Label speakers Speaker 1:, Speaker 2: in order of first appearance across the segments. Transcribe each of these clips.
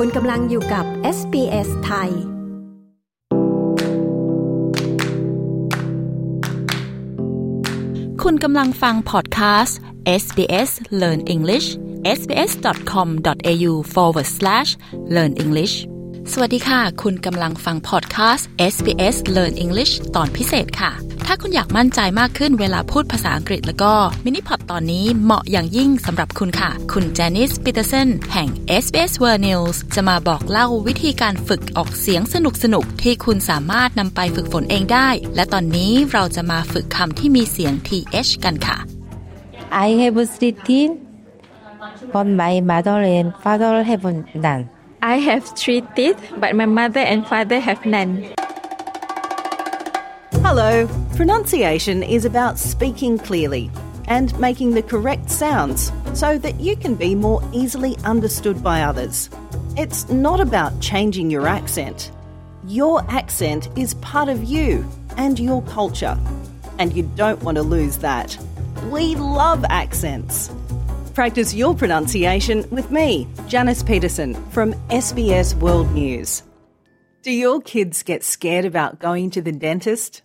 Speaker 1: คุณกำลังอยู่กับ SBS ไทย
Speaker 2: คุณกำลังฟังพอดคาสต์ SBS Learn English sbs.com.au forward slash learn English สวัสดีค่ะ คุณกำลังฟังพอดคาสต์ SBS Learn English ตอนพิเศษค่ะ ถ้าคุณอยากมั่นใจมากขึ้นเวลาพูดภาษาอังกฤษแล้วก็มินิพอดตอนนี้เหมาะอย่างยิ่งสำหรับคุณค่ะ คุณแจนิสปีเตอร์เซนแห่ง SBS World News จะมาบอกเล่าวิธีการฝึกออกเสียงสนุกๆที่คุณสามารถนำไปฝึกฝนเองได้ และตอนนี้เราจะมาฝึกคำที่มีเสียง th กันค่ะ
Speaker 3: I have three teeth, but my mother and father have none.
Speaker 4: I have three teeth, but my mother and father have none.
Speaker 5: Hello. Pronunciation is about speaking clearly and making the correct sounds so that you can be more easily understood by others. It's not about changing your accent. Your accent is part of you and your culture, and you don't want to lose that. We love accents. Practice your pronunciation with me, Janice Petersen from SBS World News. Do your kids get scared about going to the dentist?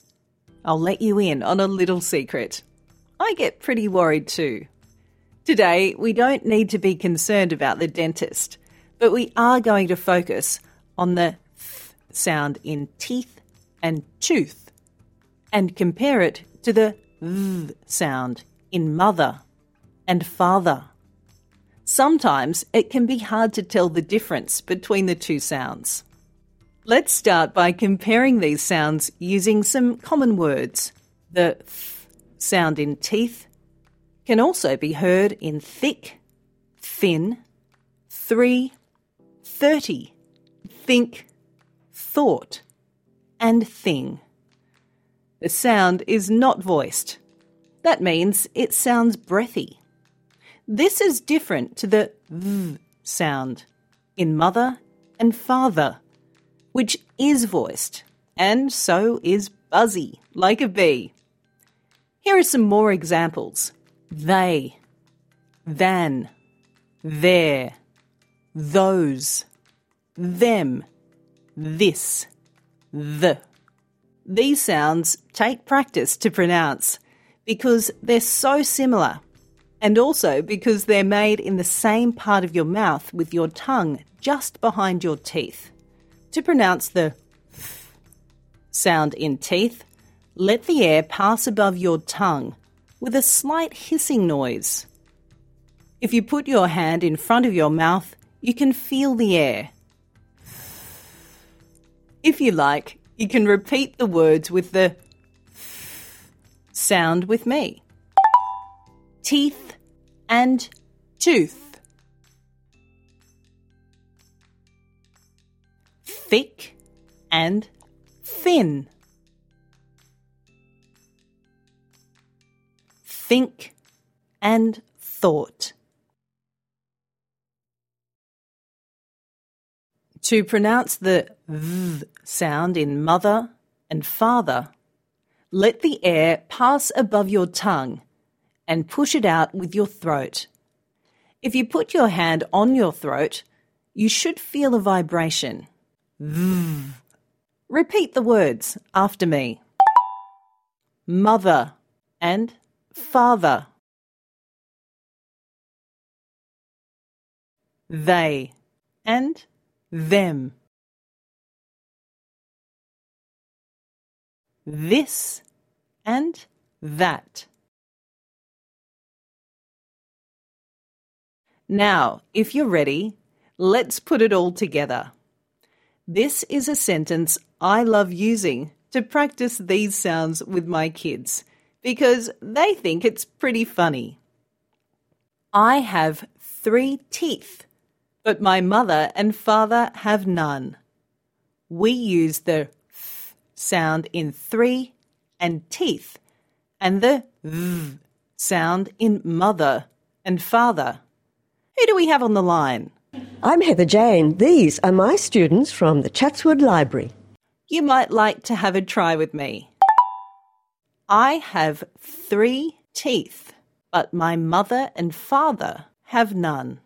Speaker 5: I'll let you in on a little secret. I get pretty worried too. Today, we don't need to be concerned about the dentist, but we are going to focus on the th sound in teeth and tooth and compare it to the v sound in mother and father. Sometimes it can be hard to tell the difference between the two sounds. Let's start by comparing these sounds using some common words. The th sound in teeth can also be heard in thick, thin, three, thirty, think, thought, and thing. The sound is not voiced. That means it sounds breathy. This is different to the v sound in mother and father, which is voiced, and so is buzzy, like a bee. Here are some more examples they, than, there, those, them, this, the. These sounds take practice to pronounce because they're so similar, and also because they're made in the same part of your mouth with your tongue just behind your teeth. To pronounce the th sound in teeth, let the air pass above your tongue with a slight hissing noise. If you put your hand in front of your mouth, you can feel the air. If you like, you can repeat the words with the sound with me. Teeth and tooth. Thick and thin. Think and thought. To pronounce the v sound in mother and father, let the air pass above your tongue and push it out with your throat. If you put your hand on your throat, you should feel a vibration. V. Repeat the words after me mother and father. They and them. This and that. Now, if you're ready, let's put it all together. This is a sentence I love using to practice these sounds with my kids because they think it's pretty funny. I have three teeth, but my mother and father have none. We use the th sound in three and teeth and the v sound in mother and father. Who do we have on the line?
Speaker 6: I'm Heather Jane. These are my students from the Chatswood Library.
Speaker 5: You might like to have a try with me. I have three teeth, but my mother and father have none.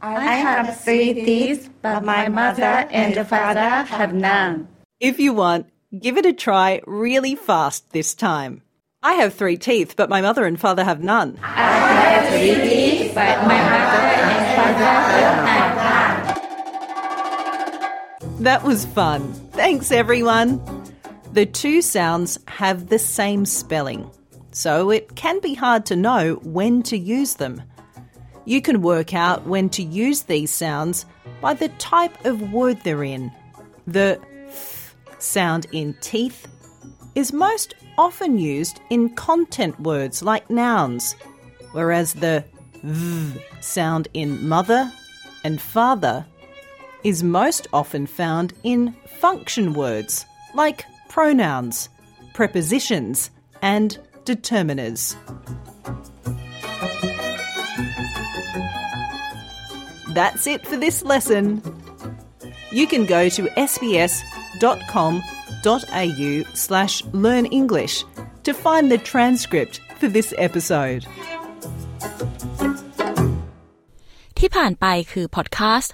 Speaker 7: I have three teeth, but my mother and father have none.
Speaker 5: If you want, give it a try really fast this time. I have three teeth, but my mother and father have none.
Speaker 7: I have three teeth, but my mother and father
Speaker 5: That was fun. Thanks, everyone. The two sounds have the same spelling, so it can be hard to know when to use them. You can work out when to use these sounds by the type of word they're in. The th sound in teeth is most often used in content words like nouns, whereas the v sound in mother and father is most often found in function words like pronouns, prepositions, and determiners. That's it for this lesson. You can go to sbs.com.au slash learn English to find the transcript for this episode.
Speaker 2: ที่ผ่านไปคือพอดแคสต์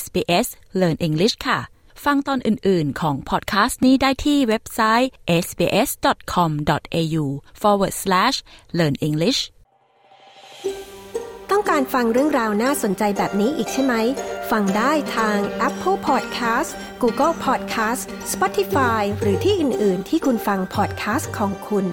Speaker 2: SBS Learn English ค่ะ ฟังตอนอื่น ๆ ของพอดแคสต์นี้ได้ที่เว็บไซต์ sbs.com.au forward slash learn English
Speaker 1: ต้องการฟังเรื่องราวน่าสนใจแบบนี้อีกใช่ไหม ฟังได้ทาง Apple Podcast Google Podcast Spotify หรือที่อื่น ๆ ที่คุณฟัง podcast ของคุณ